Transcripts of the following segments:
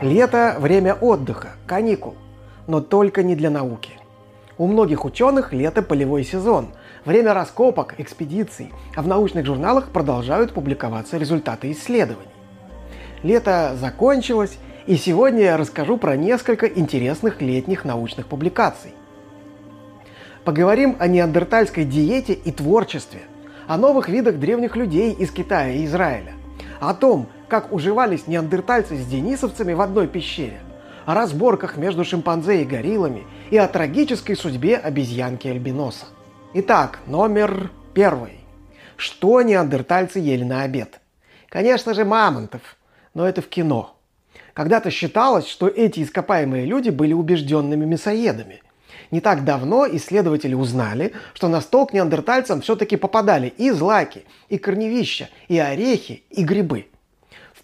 Лето – время отдыха, каникул, но только не для науки. У многих ученых лето – полевой сезон, время раскопок, экспедиций, а в научных журналах продолжают публиковаться результаты исследований. Лето закончилось, и сегодня я расскажу про несколько интересных летних научных публикаций. Поговорим о неандертальской диете и творчестве, о новых видах древних людей из Китая и Израиля, о том, как уживались неандертальцы с денисовцами в одной пещере, о разборках между шимпанзе и гориллами и о трагической судьбе обезьянки-альбиноса. Итак, номер первый. Что неандертальцы ели на обед? Конечно же, мамонтов, но это в кино. Когда-то считалось, что эти ископаемые люди были убежденными мясоедами. Не так давно исследователи узнали, что на стол к неандертальцам все-таки попадали и злаки, и корневища, и орехи, и грибы –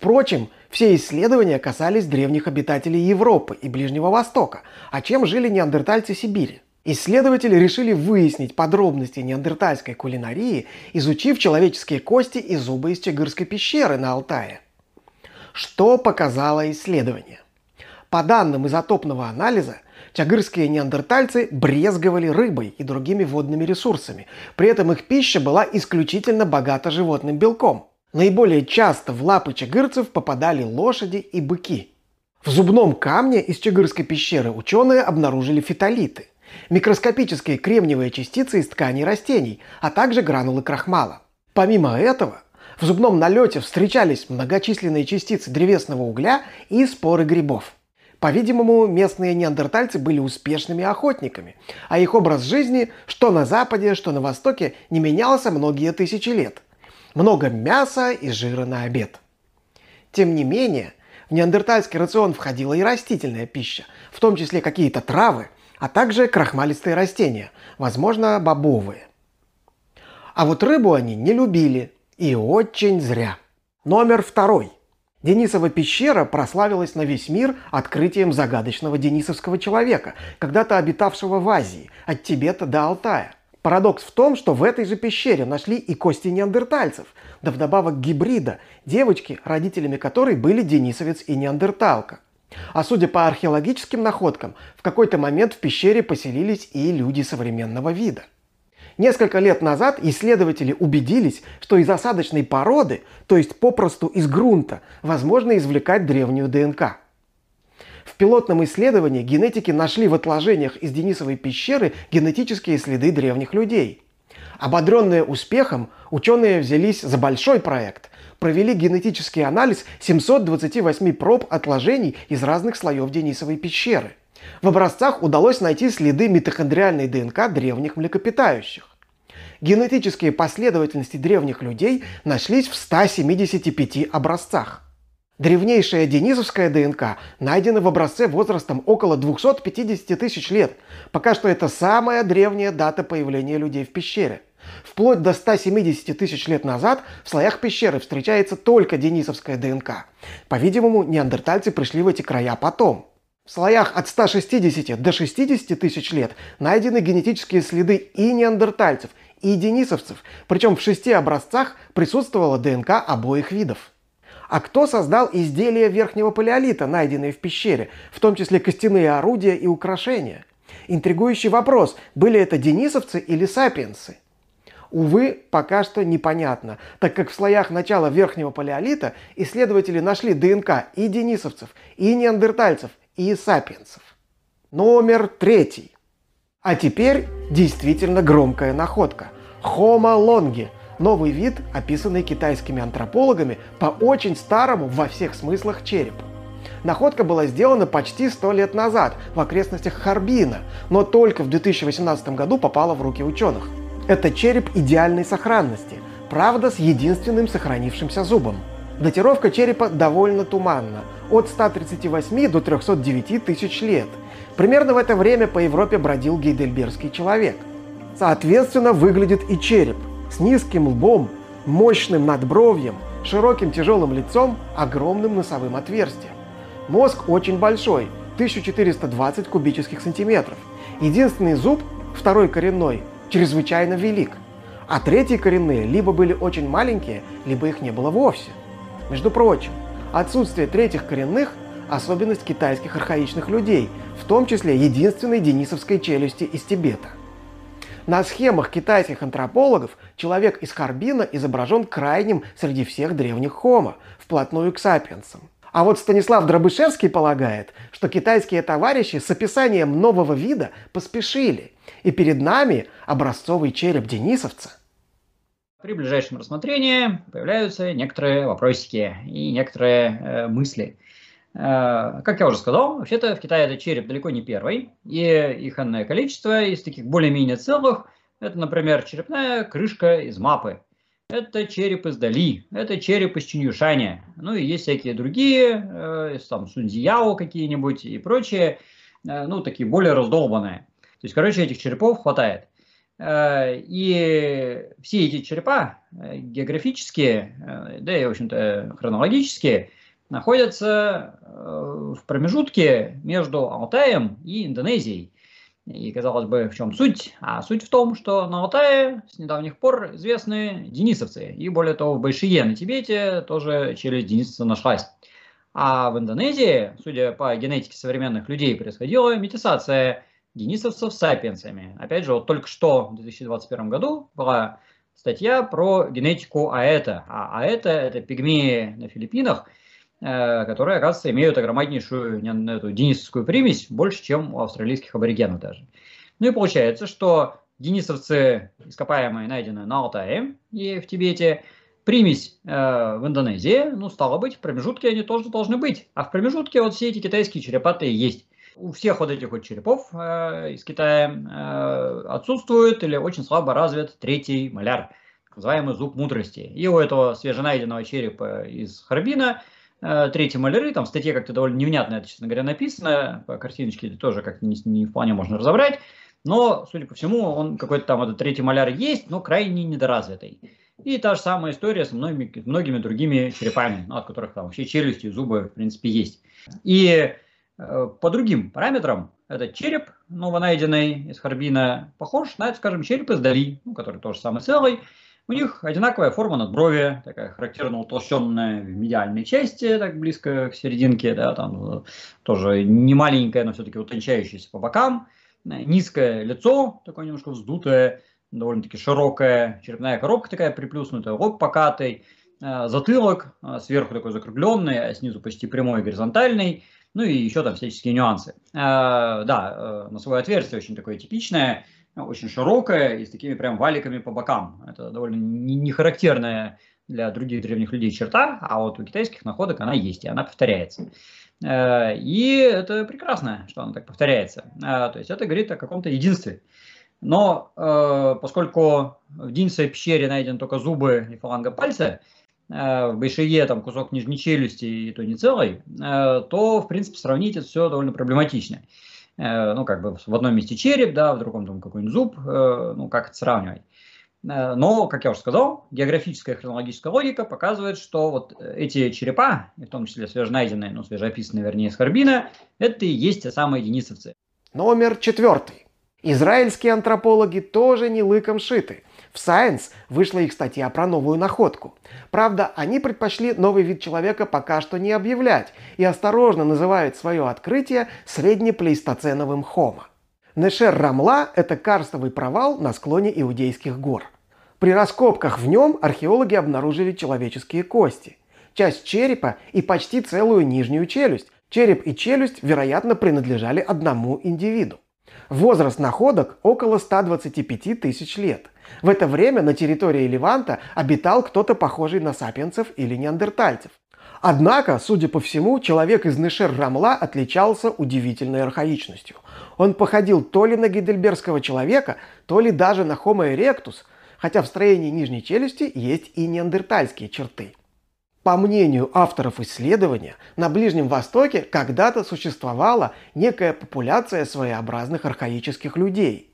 Впрочем, все исследования касались древних обитателей Европы и Ближнего Востока, а чем жили неандертальцы Сибири. Исследователи решили выяснить подробности неандертальской кулинарии, изучив человеческие кости и зубы из Чигырской пещеры на Алтае. Что показало исследование? По данным изотопного анализа, чагырские неандертальцы брезговали рыбой и другими водными ресурсами. При этом их пища была исключительно богата животным белком – Наиболее часто в лапы чагырцев попадали лошади и быки. В зубном камне из Чагырской пещеры ученые обнаружили фитолиты – микроскопические кремниевые частицы из тканей растений, а также гранулы крахмала. Помимо этого, в зубном налете встречались многочисленные частицы древесного угля и споры грибов. По-видимому, местные неандертальцы были успешными охотниками, а их образ жизни что на Западе, что на Востоке не менялся многие тысячи лет – много мяса и жира на обед. Тем не менее, в неандертальский рацион входила и растительная пища, в том числе какие-то травы, а также крахмалистые растения, возможно, бобовые. А вот рыбу они не любили, и очень зря. Номер второй. Денисова пещера прославилась на весь мир открытием загадочного денисовского человека, когда-то обитавшего в Азии, от Тибета до Алтая – Парадокс в том, что в этой же пещере нашли и кости неандертальцев, да вдобавок гибрида, девочки, родителями которой были денисовец и неандерталка. А судя по археологическим находкам, в какой-то момент в пещере поселились и люди современного вида. Несколько лет назад исследователи убедились, что из осадочной породы, то есть попросту из грунта, возможно извлекать древнюю ДНК – в пилотном исследовании генетики нашли в отложениях из Денисовой пещеры генетические следы древних людей. Ободренные успехом, ученые взялись за большой проект. Провели генетический анализ 728 проб отложений из разных слоев Денисовой пещеры. В образцах удалось найти следы митохондриальной ДНК древних млекопитающих. Генетические последовательности древних людей нашлись в 175 образцах. Древнейшая денизовская ДНК найдена в образце возрастом около 250 тысяч лет. Пока что это самая древняя дата появления людей в пещере. Вплоть до 170 тысяч лет назад в слоях пещеры встречается только денисовская ДНК. По-видимому, неандертальцы пришли в эти края потом. В слоях от 160 до 60 тысяч лет найдены генетические следы и неандертальцев, и денисовцев, причем в шести образцах присутствовала ДНК обоих видов. А кто создал изделия верхнего палеолита, найденные в пещере, в том числе костяные орудия и украшения? Интригующий вопрос, были это денисовцы или сапиенсы? Увы, пока что непонятно, так как в слоях начала верхнего палеолита исследователи нашли ДНК и денисовцев, и неандертальцев, и сапиенсов. Номер третий. А теперь действительно громкая находка. Homo longi – Новый вид, описанный китайскими антропологами по очень старому во всех смыслах черепу. Находка была сделана почти 100 лет назад в окрестностях Харбина, но только в 2018 году попала в руки ученых. Это череп идеальной сохранности, правда с единственным сохранившимся зубом. Датировка черепа довольно туманна, от 138 до 309 тысяч лет. Примерно в это время по Европе бродил гейдельбергский человек. Соответственно, выглядит и череп – с низким лбом, мощным надбровьем, широким тяжелым лицом, огромным носовым отверстием. Мозг очень большой, 1420 кубических сантиметров. Единственный зуб, второй коренной, чрезвычайно велик. А третьи коренные либо были очень маленькие, либо их не было вовсе. Между прочим, отсутствие третьих коренных особенность китайских архаичных людей, в том числе единственной денисовской челюсти из Тибета. На схемах китайских антропологов человек из Харбина изображен крайним среди всех древних хомо, вплотную к сапиенсам. А вот Станислав Дробышевский полагает, что китайские товарищи с описанием нового вида поспешили, и перед нами образцовый череп денисовца. При ближайшем рассмотрении появляются некоторые вопросики и некоторые э, мысли. Э, как я уже сказал, вообще-то в Китае это череп далеко не первый, и их энное количество из таких более-менее целых, это, например, черепная крышка из мапы – это череп из Дали, это череп из Чинюшаня. Ну и есть всякие другие, э, там Сунзияо какие-нибудь и прочие, э, ну такие более раздолбанные. То есть, короче, этих черепов хватает. Э, и все эти черепа э, географические, э, да и, в общем-то, хронологические, находятся в промежутке между Алтаем и Индонезией. И, казалось бы, в чем суть? А суть в том, что на Алтае с недавних пор известны денисовцы. И более того, в Байшие на Тибете тоже челюсть денисовца нашлась. А в Индонезии, судя по генетике современных людей, происходила метисация денисовцев сапиенсами. Опять же, вот только что в 2021 году была статья про генетику аэта. А аэта – это пигмеи на Филиппинах – Э, которые, оказывается, имеют огромнейшую эту денисовскую примесь, больше, чем у австралийских аборигенов даже. Ну и получается, что денисовцы ископаемые найдены на Алтае и в Тибете, примесь э, в Индонезии, ну, стало быть, в промежутке они тоже должны быть. А в промежутке вот все эти китайские черепатые есть. У всех вот этих вот черепов э, из Китая э, отсутствует или очень слабо развит третий маляр, называемый зуб мудрости. И у этого свеженайденного черепа из Харбина – Э, третьей маляры, там в статье как-то довольно невнятно это, честно говоря, написано, по картиночке тоже как-то не, не вполне можно разобрать, но, судя по всему, он какой-то там этот третий маляр есть, но крайне недоразвитый. И та же самая история с многими, многими другими черепами, ну, от которых там вообще челюсти и зубы, в принципе, есть. И по другим параметрам. Этот череп новонайденный из Харбина похож на, скажем, череп из Дали, ну, который тоже самый целый, у них одинаковая форма надбровия, такая характерно утолщенная в медиальной части, так близко к серединке, да, там э, тоже не маленькая, но все-таки утончающаяся по бокам. Низкое лицо, такое немножко вздутое, довольно-таки широкая, черепная коробка такая приплюснутая, лоб покатый, э, затылок э, сверху такой закругленный, а снизу почти прямой горизонтальный, ну и еще там всяческие нюансы. Да, носовое отверстие очень такое типичное, очень широкая и с такими прям валиками по бокам. Это довольно не характерная для других древних людей черта, а вот у китайских находок она есть, и она повторяется. Э, и это прекрасно, что она так повторяется. Э, то есть это говорит о каком-то единстве. Но э, поскольку в Динсовой пещере найдены только зубы и фаланга пальца, в Байшие там кусок нижней челюсти и то не целый, то, в принципе, сравнить это все довольно проблематично. Э, ну, как бы в одном месте череп, да, в другом там какой-нибудь зуб, э, ну, как это сравнивать. Э, но, как я уже сказал, географическая хронологическая логика показывает, что вот эти черепа, в том числе свеженайденные, ну, свежеописанные, вернее, из Харбина, это и есть те самые денисовцы. Номер четвертый. Израильские антропологи тоже не лыком шиты – в Science вышла их статья про новую находку. Правда, они предпочли новый вид человека пока что не объявлять и осторожно называют свое открытие среднеплейстоценовым хомо. Нешер Рамла – это карстовый провал на склоне Иудейских гор. При раскопках в нем археологи обнаружили человеческие кости, часть черепа и почти целую нижнюю челюсть. Череп и челюсть, вероятно, принадлежали одному индивиду. Возраст находок около 125 тысяч лет. В это время на территории Леванта обитал кто-то похожий на сапиенцев или неандертальцев. Однако, судя по всему, человек из Нешер-Рамла отличался удивительной архаичностью. Он походил то ли на гейдельбергского человека, то ли даже на Homo erectus, хотя в строении нижней челюсти есть и неандертальские черты. По мнению авторов исследования, на Ближнем Востоке когда-то существовала некая популяция своеобразных архаических людей –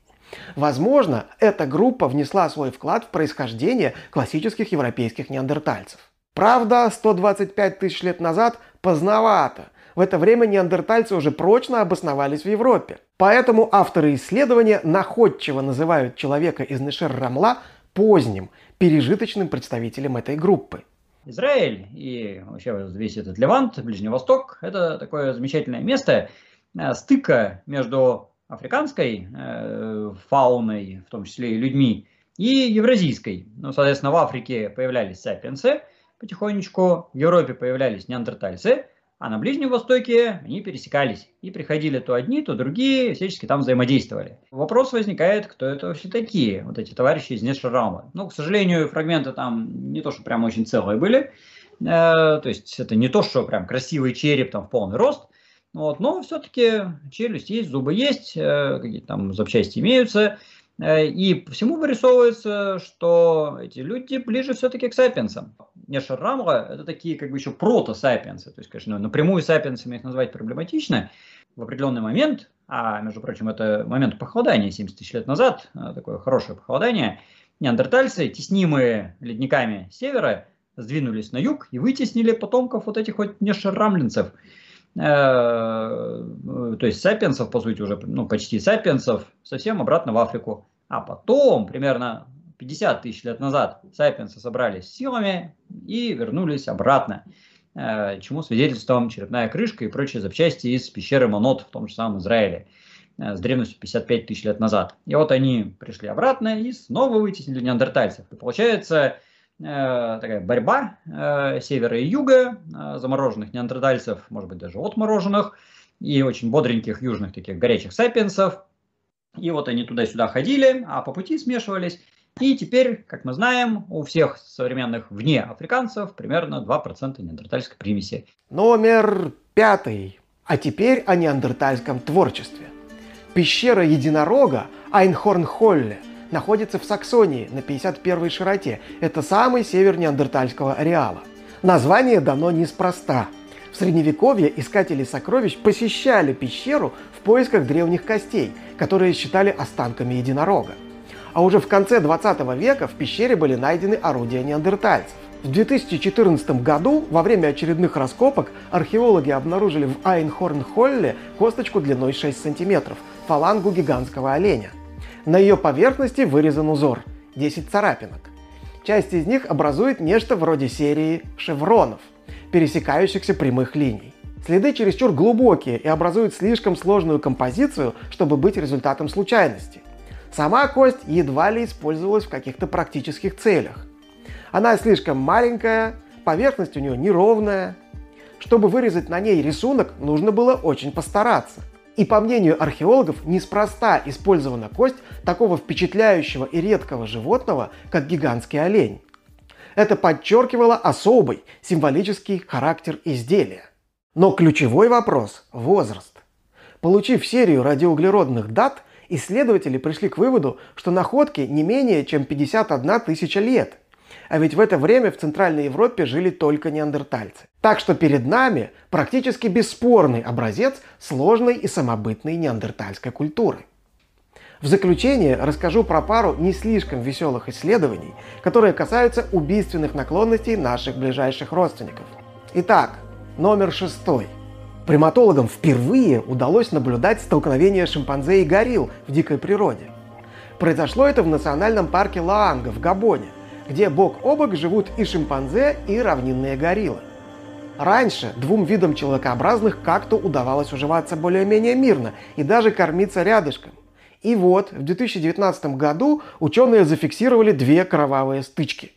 Возможно, эта группа внесла свой вклад в происхождение классических европейских неандертальцев. Правда, 125 тысяч лет назад поздновато. В это время неандертальцы уже прочно обосновались в Европе. Поэтому авторы исследования находчиво называют человека из Нешер-Рамла поздним, пережиточным представителем этой группы. Израиль и вообще весь этот Левант, Ближний Восток – это такое замечательное место э, стыка между африканской э, фауной, в том числе и людьми, и евразийской. Ну, соответственно, в Африке появлялись сапиенсы потихонечку, в Европе появлялись неандертальцы, а на Ближнем Востоке они пересекались и приходили то одни, то другие, всячески там взаимодействовали. Вопрос возникает, кто это вообще такие, вот эти товарищи из Нешарама. Ну, к сожалению, фрагменты там не то, что прям очень целые были, э, то есть это не то, что прям красивый череп там в полный рост, вот, но все-таки челюсть есть, зубы есть, э, какие-то там запчасти имеются, Э, и по всему вырисовывается, что эти люди ближе все-таки к сапиенсам. Неша Рамра – это такие как бы еще прото-сапиенсы. То есть, конечно, напрямую сапиенсами их назвать проблематично. В определенный момент, а, между прочим, это момент похолодания 70 тысяч лет назад, э, такое хорошее похолодание, неандертальцы, теснимые ледниками севера, сдвинулись на юг и вытеснили потомков вот этих вот нешарамлинцев – то есть сапиенсов, по сути, уже ну, почти сапиенсов, совсем обратно в Африку. А потом, примерно 50 тысяч лет назад, сапиенсы собрались силами и вернулись обратно, э, чему свидетельством черепная крышка и прочие запчасти из пещеры Монот в том же самом Израиле э, с древностью 55 тысяч лет назад. И вот они пришли обратно и снова вытеснили неандертальцев. И получается, Э, такая борьба э, севера и юга, э, замороженных неандертальцев, может быть, даже отмороженных, и очень бодреньких южных таких горячих сапиенсов. И вот они туда-сюда ходили, а по пути смешивались. И теперь, как мы знаем, у всех современных вне африканцев примерно 2% неандертальской примеси. Номер пятый. А теперь о неандертальском творчестве. Пещера единорога Айнхорн-Холле – находится в Саксонии на 51-й широте. Это самый север неандертальского ареала. Название дано неспроста. В средневековье искатели сокровищ посещали пещеру в поисках древних костей, которые считали останками единорога. А уже в конце 20 века в пещере были найдены орудия неандертальцев. В 2014 году во время очередных раскопок археологи обнаружили в Айнхорн-Холле косточку длиной 6 сантиметров, фалангу гигантского оленя. На ее поверхности вырезан узор – 10 царапинок. Часть из них образует нечто вроде серии шевронов, пересекающихся прямых линий. Следы чересчур глубокие и образуют слишком сложную композицию, чтобы быть результатом случайности. Сама кость едва ли использовалась в каких-то практических целях. Она слишком маленькая, поверхность у нее неровная. Чтобы вырезать на ней рисунок, нужно было очень постараться. И по мнению археологов, неспроста использована кость такого впечатляющего и редкого животного, как гигантский олень. Это подчеркивало особый символический характер изделия. Но ключевой вопрос – возраст. Получив серию радиоуглеродных дат, исследователи пришли к выводу, что находки не менее чем 51 тысяча лет. А ведь в это время в Центральной Европе жили только неандертальцы. Так что перед нами практически бесспорный образец сложной и самобытной неандертальской культуры. В заключение расскажу про пару не слишком веселых исследований, которые касаются убийственных наклонностей наших ближайших родственников. Итак, номер шестой. Приматологам впервые удалось наблюдать столкновение шимпанзе и горилл в дикой природе. Произошло это в национальном парке Лаанга в Габоне, где бок о бок живут и шимпанзе, и равнинные гориллы. Раньше двум видам человекообразных как-то удавалось уживаться более-менее мирно и даже кормиться рядышком. И вот в 2019 году ученые зафиксировали две кровавые стычки.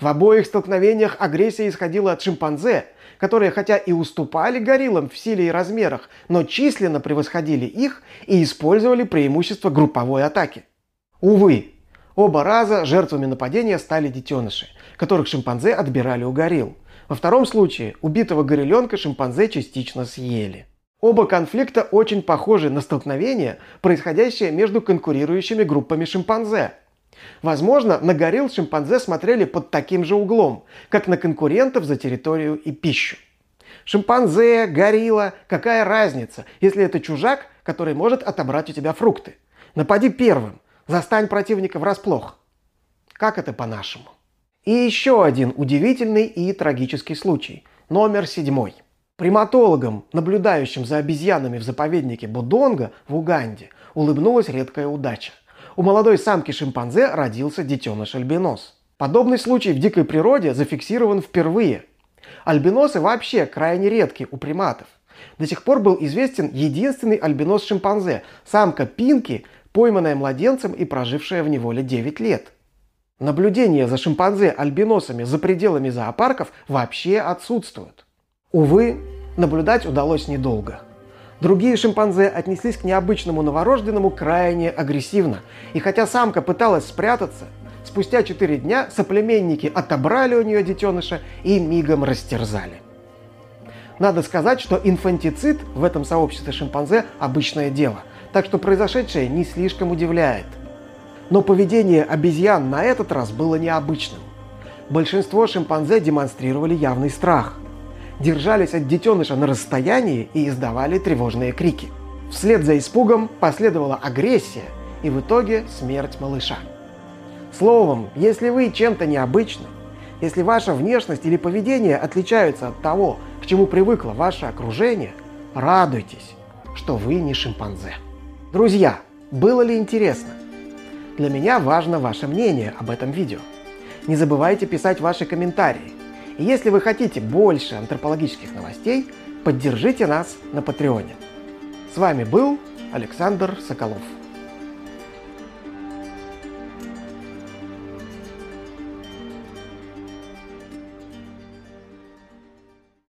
В обоих столкновениях агрессия исходила от шимпанзе, которые хотя и уступали гориллам в силе и размерах, но численно превосходили их и использовали преимущество групповой атаки. Увы, Оба раза жертвами нападения стали детеныши, которых шимпанзе отбирали у горилл. Во втором случае убитого гореленка шимпанзе частично съели. Оба конфликта очень похожи на столкновения, происходящие между конкурирующими группами шимпанзе. Возможно, на горилл шимпанзе смотрели под таким же углом, как на конкурентов за территорию и пищу. Шимпанзе, горилла, какая разница, если это чужак, который может отобрать у тебя фрукты? Напади первым, Застань противника врасплох. Как это по-нашему? И еще один удивительный и трагический случай. Номер седьмой. Приматологам, наблюдающим за обезьянами в заповеднике Будонга в Уганде, улыбнулась редкая удача. У молодой самки шимпанзе родился детеныш альбинос. Подобный случай в дикой природе зафиксирован впервые. Альбиносы вообще крайне редки у приматов. До сих пор был известен единственный альбинос-шимпанзе – самка Пинки, пойманная младенцем и прожившая в неволе 9 лет. Наблюдения за шимпанзе-альбиносами за пределами зоопарков вообще отсутствуют. Увы, наблюдать удалось недолго. Другие шимпанзе отнеслись к необычному новорожденному крайне агрессивно. И хотя самка пыталась спрятаться, спустя 4 дня соплеменники отобрали у нее детеныша и мигом растерзали. Надо сказать, что инфантицид в этом сообществе шимпанзе – обычное дело, так что произошедшее не слишком удивляет. Но поведение обезьян на этот раз было необычным. Большинство шимпанзе демонстрировали явный страх. Держались от детеныша на расстоянии и издавали тревожные крики. Вслед за испугом последовала агрессия и в итоге смерть малыша. Словом, если вы чем-то необычны, если ваша внешность или поведение отличаются от того, к чему привыкло ваше окружение, радуйтесь, что вы не шимпанзе. Друзья, было ли интересно? Для меня важно ваше мнение об этом видео. Не забывайте писать ваши комментарии. И если вы хотите больше антропологических новостей, поддержите нас на Патреоне. С вами был Александр Соколов.